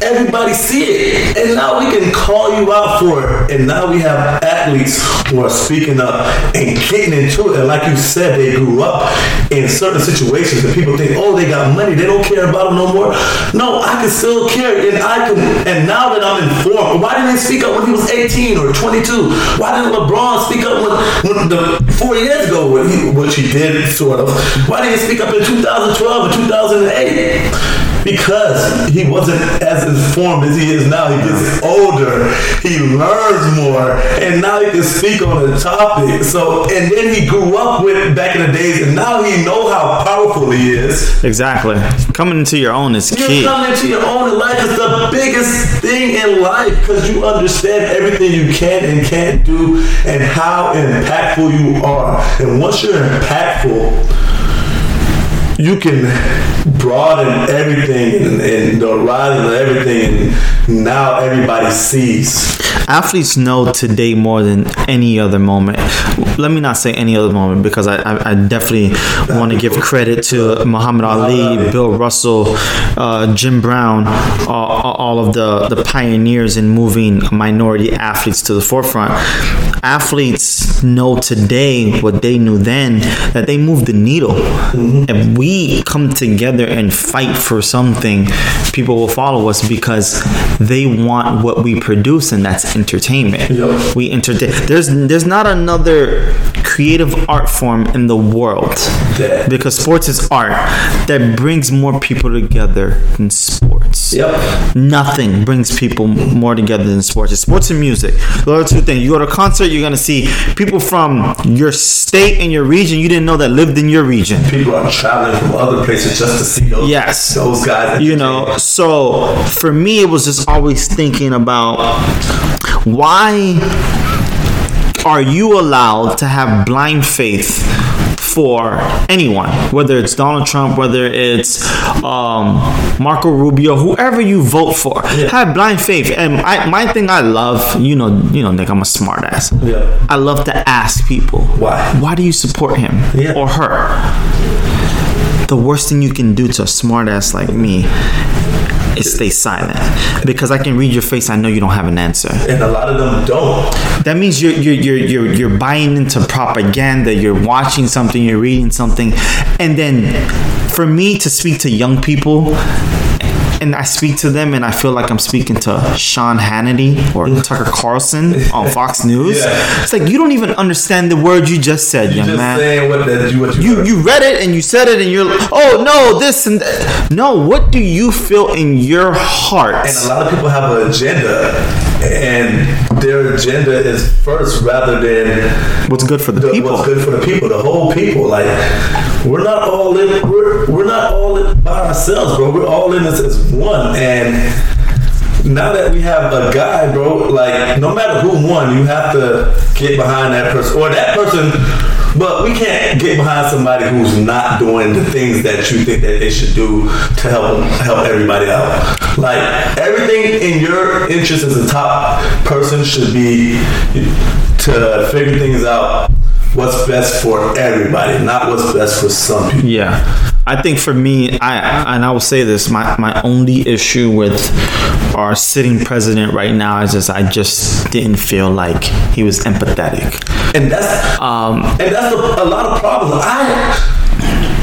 everybody see it, and now we can call you out for it. And now we have athletes who are speaking up and getting into it. And like you said, they grew up in certain situations, and people think, oh, they got money, they don't care about them no more. No, I can still care, and I can. And now that I'm informed, why didn't they speak up when he was 18 or 22? Why didn't LeBron speak up when, when the four years ago, when he, which he did sort of? Why didn't he speak up in 2012 or 2008? Because he wasn't as informed as he is now. He gets older, he learns more, and now he can speak on the topic. So, and then he grew up with back in the days, and now he know how powerful he is. Exactly. Coming into your own is key. You key. come into your own in life is the biggest thing in life because you understand everything you can and can't do and how impactful you are. And once you're impactful, you can broaden everything and, and the rise of everything, and now everybody sees. Athletes know today more than any other moment. Let me not say any other moment because I, I, I definitely want to give credit to Muhammad Ali, Bill Russell, uh, Jim Brown, uh, all of the, the pioneers in moving minority athletes to the forefront. Athletes know today what they knew then that they move the needle. If we come together and fight for something, people will follow us because they want what we produce, and that's entertainment. Yep. We entertain. There's there's not another creative art form in the world Yeah. because sports is art that brings more people together than sports. Yep. Nothing brings people more together than sports. It's sports and music. Those are two things. You go to a concert, you're gonna see people from your state and your region you didn't know that lived in your region. People are traveling from other places just to see those, Yes. those guys. You know, so for me, it was just always thinking about why are you allowed to have blind faith for anyone, whether it's Donald Trump, whether it's um, Marco Rubio, whoever you vote for, have blind faith. And I, my thing I love, you know, you know, Nick, I'm a smart ass. Yeah. I love to ask people Why? Why do you support him Yeah. or her? The worst thing you can do to a smart ass like me is stay silent because I can read your face. I know you don't have an answer. And a lot of them don't. That means you're you're you're you're, you're buying into propaganda. You're watching something. You're reading something, and then for me to speak to young people. And I speak to them, and I feel like I'm speaking to Sean Hannity or Tucker Carlson on Fox News. Yeah. It's like you don't even understand the word you just said, young Just man what you what you, you you read it and you said it and you're like, oh no this and that. no what do you feel in your heart And a lot of people have an agenda, and their agenda is first rather than what's good for the the, people what's good for the people, the whole people. Like we're not all in. We're we're not all by ourselves, bro. We're all in this as one. And now that we have a guy, bro, like no matter who won, you have to get behind that person or that person. But we can't get behind somebody who's not doing the things that you think that they should do to help help everybody out. Like everything in your interest as a top person should be to figure things out what's best for everybody, not what's best for some people. yeah I think for me I and I will say this my my only issue with our sitting president right now is just I just didn't feel like he was empathetic And that's um and that's a, a lot of problems. I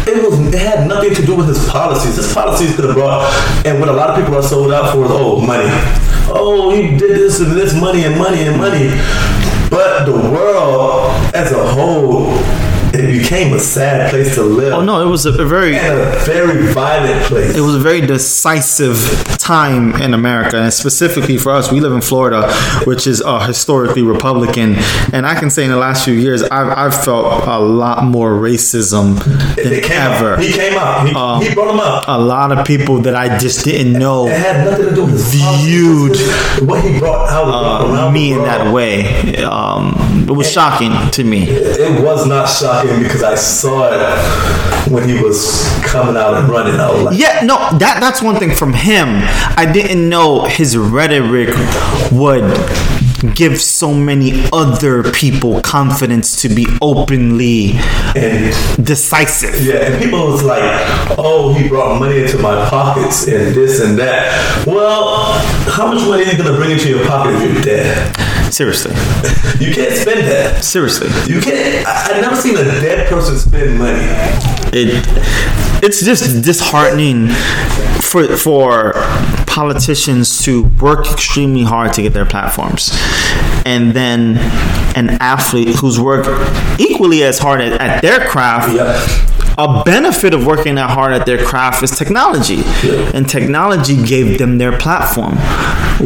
it was it had nothing to do with his policies. His policies could have brought and what a lot of people are sold out for is oh money. Oh, he did this and this money and money and money. But the world as a whole it became a sad place to live. Oh no, it was a, a very a very violent place. it was a very decisive time in America, and specifically for us, we live in Florida, which is uh, historically Republican. And I can say in the last few years, I've, I've felt a lot more racism than ever. Out. He came up. He, Um, he brought him up. A lot of people that I just didn't know It had nothing to do with his Viewed, what he brought out uh, me in that way. Um, it was shocking to me. It was not shocking because I saw it when he was coming out and running. I was like, Yeah, no, that that's one thing from him. I didn't know his rhetoric would give so many other people confidence to be openly and decisive. yeah, and people was like, "Oh, he brought money into my pockets and this and that." Well, how much money are you gonna bring into your pocket if you're dead? Seriously, You can't spend that. seriously, You can't. I, I've never seen a dead person spend money. it it's just disheartening for for politicians to work extremely hard to get their platforms. And then an athlete who's worked equally as hard at, at their craft a benefit of working that hard at their craft is technology. And technology gave them their platform.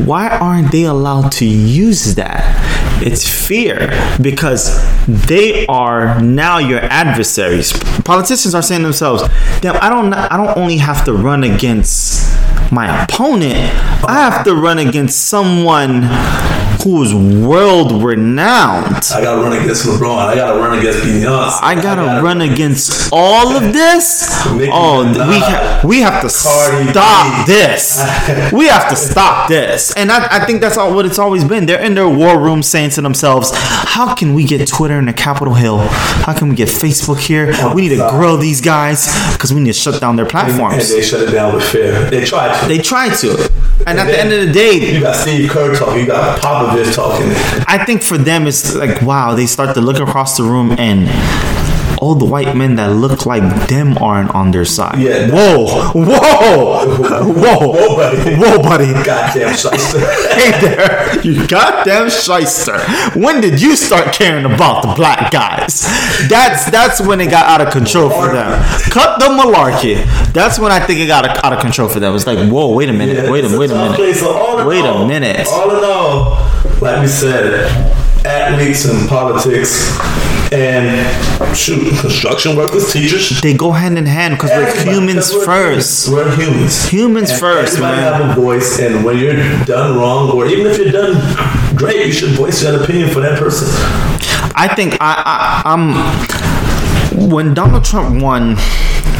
Why aren't they allowed to use that? It's fear because they are now your adversaries. Politicians are saying to themselves damn i don't i don't only have to run against my opponent. I have to run against someone who's world renowned I gotta run against LeBron. I gotta run against Beyonce. I gotta run against all of this. Nicki Oh, we ha- we have to Cardi stop B. this. We have to stop this. And I, I think that's all what it's always been. They're in their war room saying to themselves, "How can we get Twitter in the Capitol Hill? How can we get Facebook here? We need to grow these guys because we need to shut down their platforms." And they shut it down with fear. They tried to. They try to, and at the end of the day, You got Steve Kerr talking. You got Popovich talking. I think for them it's like wow, they start to look across the room and all the white men that look like them aren't on their side. Yeah. Whoa, whoa, whoa, Whoa, buddy. whoa, buddy. Goddamn shyster. Hey there, you goddamn shyster. When did you start caring about the black guys? That's that's when it got out of control for them. Cut the malarkey. That's when I think it got out of control for them. It's like, whoa, wait a minute, Yeah, wait a wait a minute. place. So all Wait a minute. All in all, like we said, athletes and politics and shoot, construction workers, teachers. They go hand in hand because we're humans we're first. humans. We're humans. Humans And first, everybody man. have a voice, and when you're done wrong, or even if you're done great, you should voice that opinion for that person. I think I, I I'm when Donald Trump won,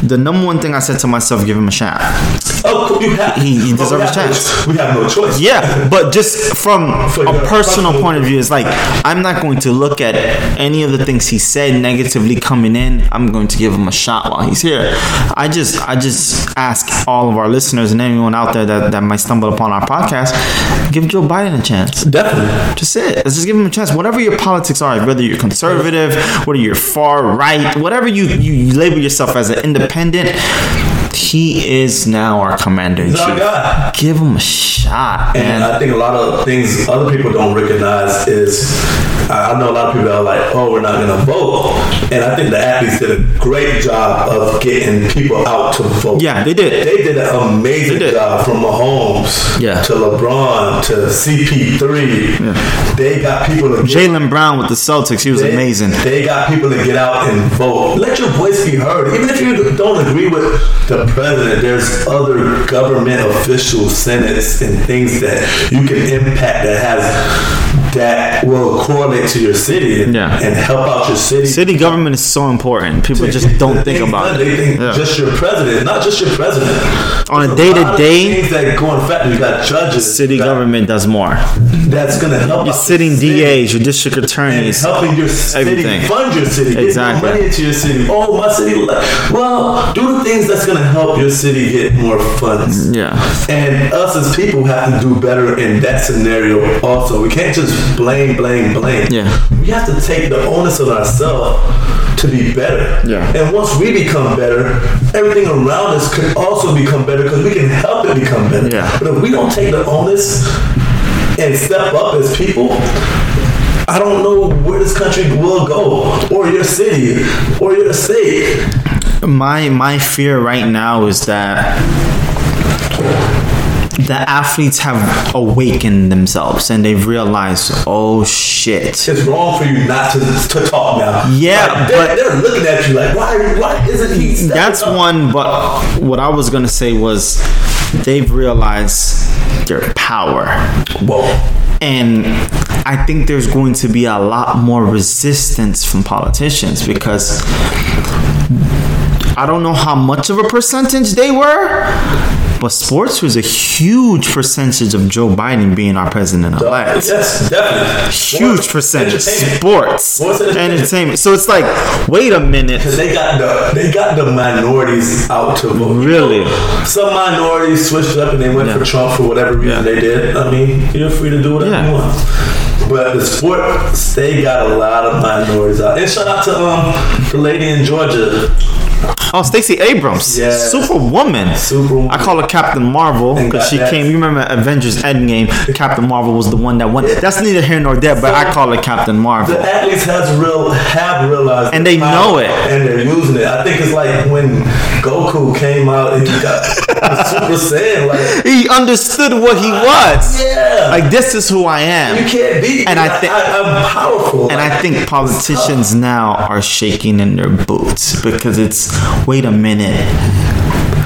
the number one thing I said to myself, give him a shot. Oh, you have. He- he deserves we a chance. We have no choice. Yeah, but just from For a personal point of view, it's like I'm not going to look at any of the things he said negatively coming in. I'm going to give him a shot while he's here. I just I just ask all of our listeners and anyone out there that, that might stumble upon our podcast, give Joe Biden a chance. Definitely. Just it. Let's just give him a chance. Whatever your politics are, whether you're conservative, whether you're far right, whatever you, you label yourself as an independent, he is now our commander in chief. Give him a shot, And man. I think a lot of things other people don't recognize is I know a lot of people are like, oh, we're not going to vote. And I think the athletes did a great job of getting people out to vote. Yeah, they did. They did an amazing did. job from Mahomes Yeah. to LeBron to CP3. They got people to Jaylen Brown with the Celtics, he was they, amazing. They got people to get out and vote. Let your voice be heard. Even if you don't agree with the president, there's other government officials, senates, and things that you can impact that has that will correlate to your city and, Yeah. and help out your city. City government is so important. People just don't think about done, it. They think Yeah. just your president, not just your president. On a day to day, things that go in fact. You got judges. City got- government does more. That's gonna help. Your out sitting city DAs, your district attorneys, helping your city everything. fund your city, get Exactly. money into your city. Oh, my city. Well, do the things that's gonna help your city get more funds. Yeah. And us as people have to do better in that scenario. Also, we can't just blame, blame, blame. Yeah. We have to take the onus on ourselves to be better. Yeah. And once we become better, everything around us could also become better because we can help it become better. Yeah. But if we don't take the onus and step up as people, I don't know where this country will go, or your city, or your state. My my fear right now is that the athletes have awakened themselves and they've realized, oh shit. It's wrong for you not to, to talk now. Yeah, Like, they're, but- they're looking at you like, why? Why isn't he? That's up? one, but what I was gonna say was they've realized their power. Whoa. And I think there's going to be a lot more resistance from politicians because I don't know how much of a percentage they were, but sports was a huge percentage of Joe Biden being our president elect. Yes, definitely. Huge Sports, percentage. Sports. Sports entertainment. Entertainment. So it's like, wait a minute. Cause they got the they got the minorities out to vote. Really? Some minorities switched up and they went for Trump for whatever reason Yeah. they did. I mean, you're free to do whatever Yeah. you want. But the sports, they got a lot of minorities out. And shout out to um the lady in Georgia. Oh, Stacey Abrams, Yeah. Superwoman. Superwoman. I call her Captain Marvel because she that. came. You remember Avengers Endgame? Captain Marvel was the one that won. That's neither here nor there, but I call her Captain Marvel. The athletes has real have realized And the they know it. and they're using it. I think it's like when Goku came out and he got Super Saiyan. Like, He understood what he was. yeah, Like this is who I am. you can't beat. And. I thi- I, am powerful. And I think politicians now are shaking in their boots because it's wait a minute.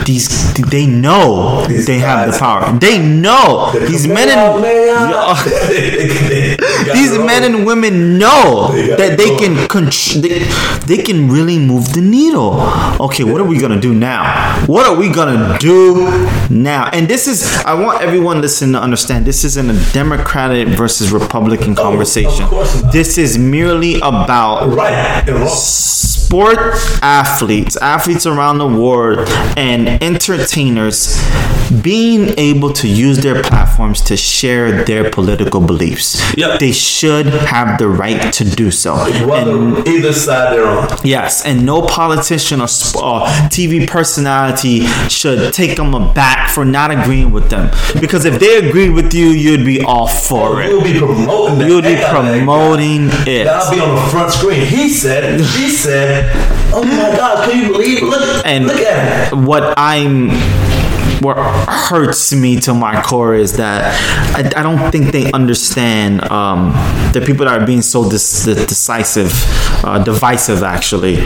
These they know These they have the power. They know these men and these men and women know They that they can contr- they, they can really move the needle. Okay, what are we gonna do now? What are we gonna do now? And this is I want everyone listening to understand this isn't a Democratic versus Republican conversation. Oh, course not. This is merely about right. Sport athletes, athletes around the world, and entertainers being able to use their platforms to share their political beliefs. Yep. They should have the right to do so. And either side they're on. Yes, and no politician or uh, TV personality should take them aback for not agreeing with them. Because if they agreed with you, you'd be all for it. We'll be promoting that. You'll be heck out of that guy. promoting it. That'll be on the front screen. He said, she said, oh my God, can you believe it? Look, And look at it. what I'm what hurts me to my core is that I, I don't think they understand um, the people that are being so dis- decisive, uh, divisive actually,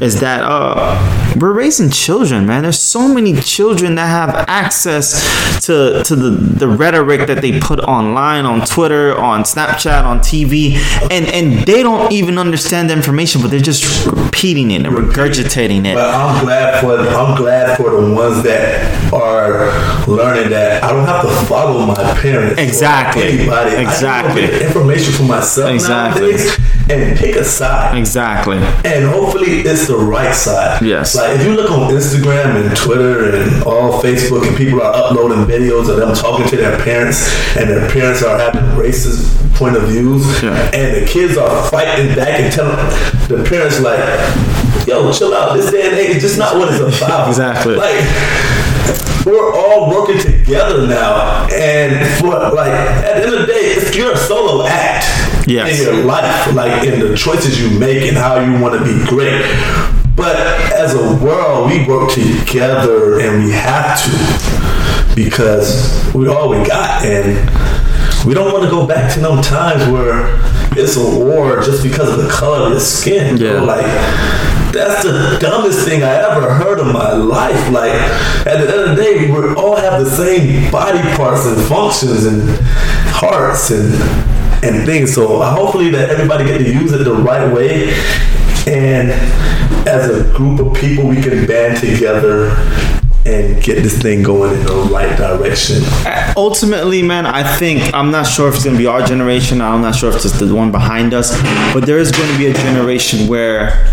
is that uh, we're raising children, man. There's so many children that have access to to the, the rhetoric that they put online, on Twitter, on Snapchat, on TV, and and they don't even understand the information, but they're just repeating it and regurgitating it. But I'm glad for I'm glad for the ones that are learning that I don't have to follow my parents. Exactly. Anybody. Exactly. Information for myself Exactly. nowadays and pick a side. Exactly. And hopefully it's the right side. Yes. Like if you look on Instagram and Twitter and all Facebook and people are uploading videos of them talking to their parents and their parents are having racist point of views Yeah. and the kids are fighting back and telling the parents like, yo, chill out. This day and age is just not what it's about. Exactly. Like we're all working together now, and for like at the end of the day, it's your solo act Yes. in your life, like in the choices you make and how you want to be great. But as a world, we work together, and we have to because we all we got, and we don't want to go back to them times where it's a war just because of the color of your skin. Yeah. Like that's the dumbest thing I ever heard in my life. Like at the end of the day, we all have the same body parts and functions and hearts and and things. So hopefully that everybody get to use it the right way. And as a group of people, we can band together and get this thing going in the right direction. Ultimately, man, I think I'm not sure if it's gonna be our generation. I'm not sure if it's the one behind us, but there is going to be a generation where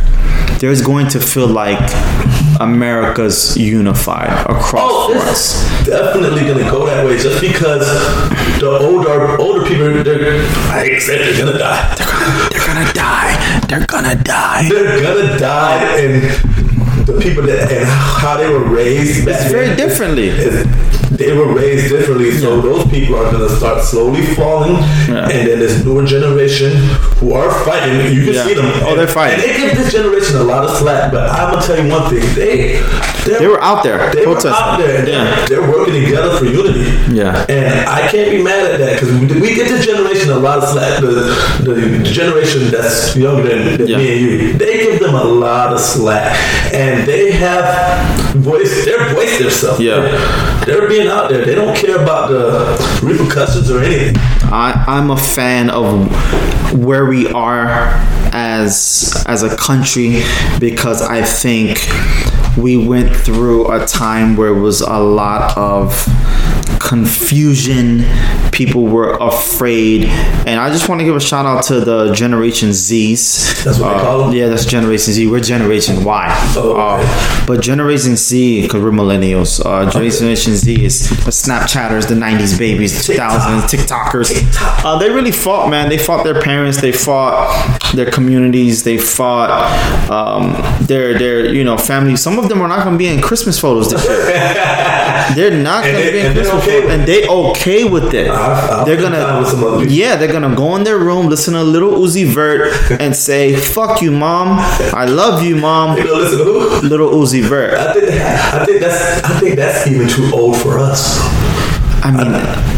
there's going to feel like America's unified across Oh, it's definitely gonna go that way just because the older older people they're I said they're gonna die. They're gonna die. They're gonna die. They're gonna die and the people that and how they were raised. It's very then, differently. they were raised differently, so those people are going to start slowly falling, Yeah. and then this newer generation who are fighting. You can Yeah. see them. Oh, they're fighting. And they give this generation a lot of slack, but I'm gonna tell you one thing: they They were out there They were protesting. out there, and Yeah. they're working together for unity. Yeah. and I can't be mad at that because we, we get this generation a lot of slack. The, the generation that's younger than, than Yeah. me and you, they give them a lot of slack, and they have voice. They're voice themselves. Yeah. they're being out there. They don't care about the repercussions or anything. I, I'm a fan of where we are as as a country because I think we went through a time where it was a lot of confusion. People were afraid, and I just want to give a shout out to the Generation Z's. That's what they call them? Yeah, that's Generation Z. We're Generation Y. Oh, okay. Uh, but Generation Z, because we're millennials, uh, Generation Z is the Snapchatters, the 90s babies, the 2000s, TikTokers. TikTok. Uh, they really fought, man. They fought their parents, they fought their communities, they fought um, their, their, you know, families. Some of them are not going to be in Christmas photos this year. They're not going to be in Christmas okay And they okay with it. I've- I've they're been down with some other gonna, yeah, they're gonna go in their room, listen to Lil Uzi Vert, and say, "Fuck you, mom. I love you, mom." You know, listen to who? Lil Uzi Vert. I think, I think that's I think that's even too old for us. I mean,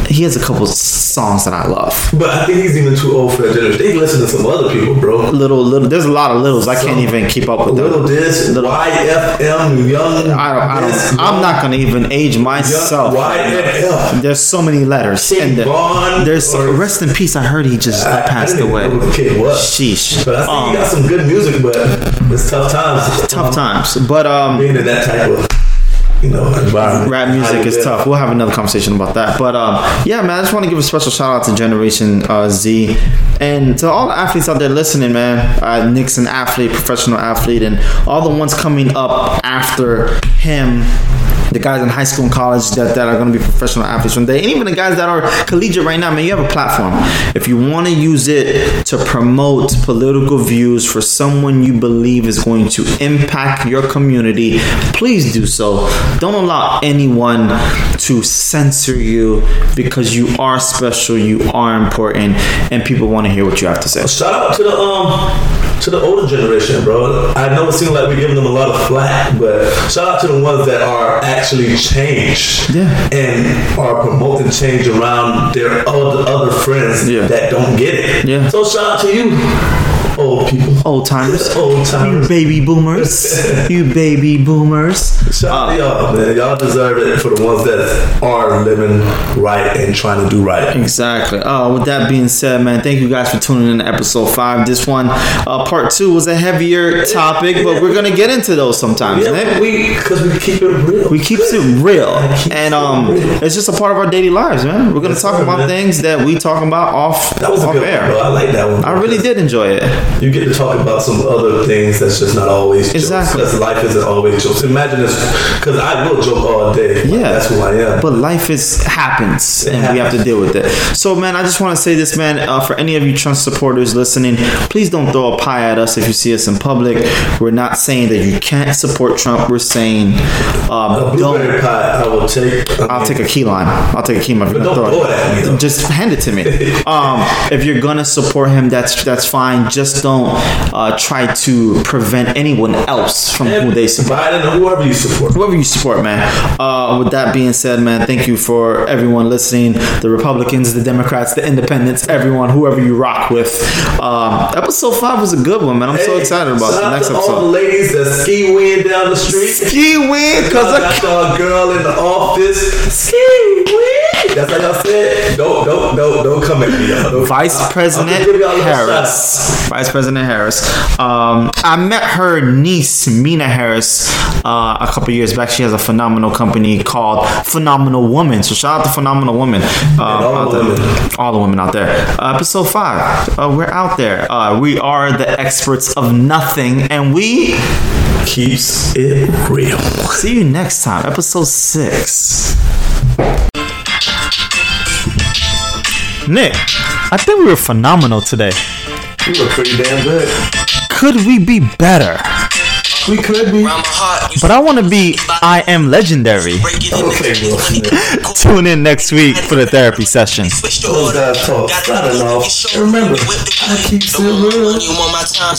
he has a couple songs that I love. But I think he's even too old for that generation. They listen to some other people, bro. Little, little. There's a lot of littles. I can't even keep up with them. Little them. this, YFM, young. I don't. I don't. I'm not gonna even age myself. YFM. There's so many letters. King And Von there's or- rest in peace. I heard he just I, I passed didn't away. kid was. Sheesh. But I think Um, he got some good music, but it's tough times. tough times. But um, Being in that type of, you know, environment. rap music is tough. We'll have another conversation about that. But um, yeah, man, I just want to give a special shout out to Generation uh, Z and to all the athletes out there listening, man. Uh, Nick's an athlete, professional athlete, and all the ones coming up after him. The guys in high school and college that, that are going to be professional athletes one day, and even the guys that are collegiate right now, man, you have a platform. If you want to use it to promote political views for someone you believe is going to impact your community, please do so. Don't allow anyone to censor you because you are special, you are important, and people want to hear what you have to say. Shout out to the um to the older generation, bro. I know it seems like we're giving them a lot of flack, but shout out to the ones that are actually changed Yeah. and are promoting change around their other other friends Yeah. that don't get it. Yeah. So shout out to you, old people, Old timers. old timers. You baby boomers. you baby boomers. Shout out to y'all, man. Y'all deserve it for the ones that are living right and trying to do right. Exactly. Uh, with that being said, man, thank you guys for tuning in to episode five. This one, uh, part two, was a heavier topic, but we're gonna get into those sometimes. Yeah, man. we because we keep it real. We keeps it real, and um, real. it's just a part of our daily lives, man. We're gonna Yes, talk about man. things that we talk about off that was a off air. one. I like that one. I really did enjoy it. You get to talk about some other things that's just not always Exactly. jokes. Because life isn't always jokes. Imagine this, because I will joke all day. Like, Yeah. that's who I am. But life is happens, and we have to deal with it. So, man, I just want to say this, man. Uh, for any of you Trump supporters listening, please don't throw a pie at us if you see us in public. We're not saying that you can't support Trump. We're saying um, don't. pie, I will take. I I'll mean, take a key lime. I'll take a key lime. If you're But gonna don't throw it me. Just hand it to me. um, if you're gonna support him, that's that's fine. Just don't uh, try to prevent anyone else from who they support Biden or whoever you support. whoever you support, man. Uh, with that being said, man, thank you for everyone listening. The Republicans, the Democrats, the Independents, everyone, whoever you rock with. Um, episode five was a good one, man. I'm so excited about the next to All the ladies that ski win down the street. Ski win, cause I got y'all girl in the office. Ski win. That's how y'all said. Don't don't don't don't come at me. Don't- Vice I- President gonna give y'all a little shout out. Harris. Vice President Harris. Um, I met her niece, Meena Harris, uh, a couple years back. She has a phenomenal company called Phenomenal Woman. So shout out to Phenomenal Women. Uh, all out the there. women. All the women out there. Uh, episode five. Uh, we're out there. Uh, we are the experts of nothing, and we Keeps it real. see you next time. Episode six. Nick, I think we were phenomenal today. You look pretty damn good. Could we be better? We could be. Around my heart, But I want to be I am legendary. break it in Okay, Will Tune in next week for the therapy session. Switch the Those guys talk. Got Starting the off. show, And remember, I keep it Don't want my real.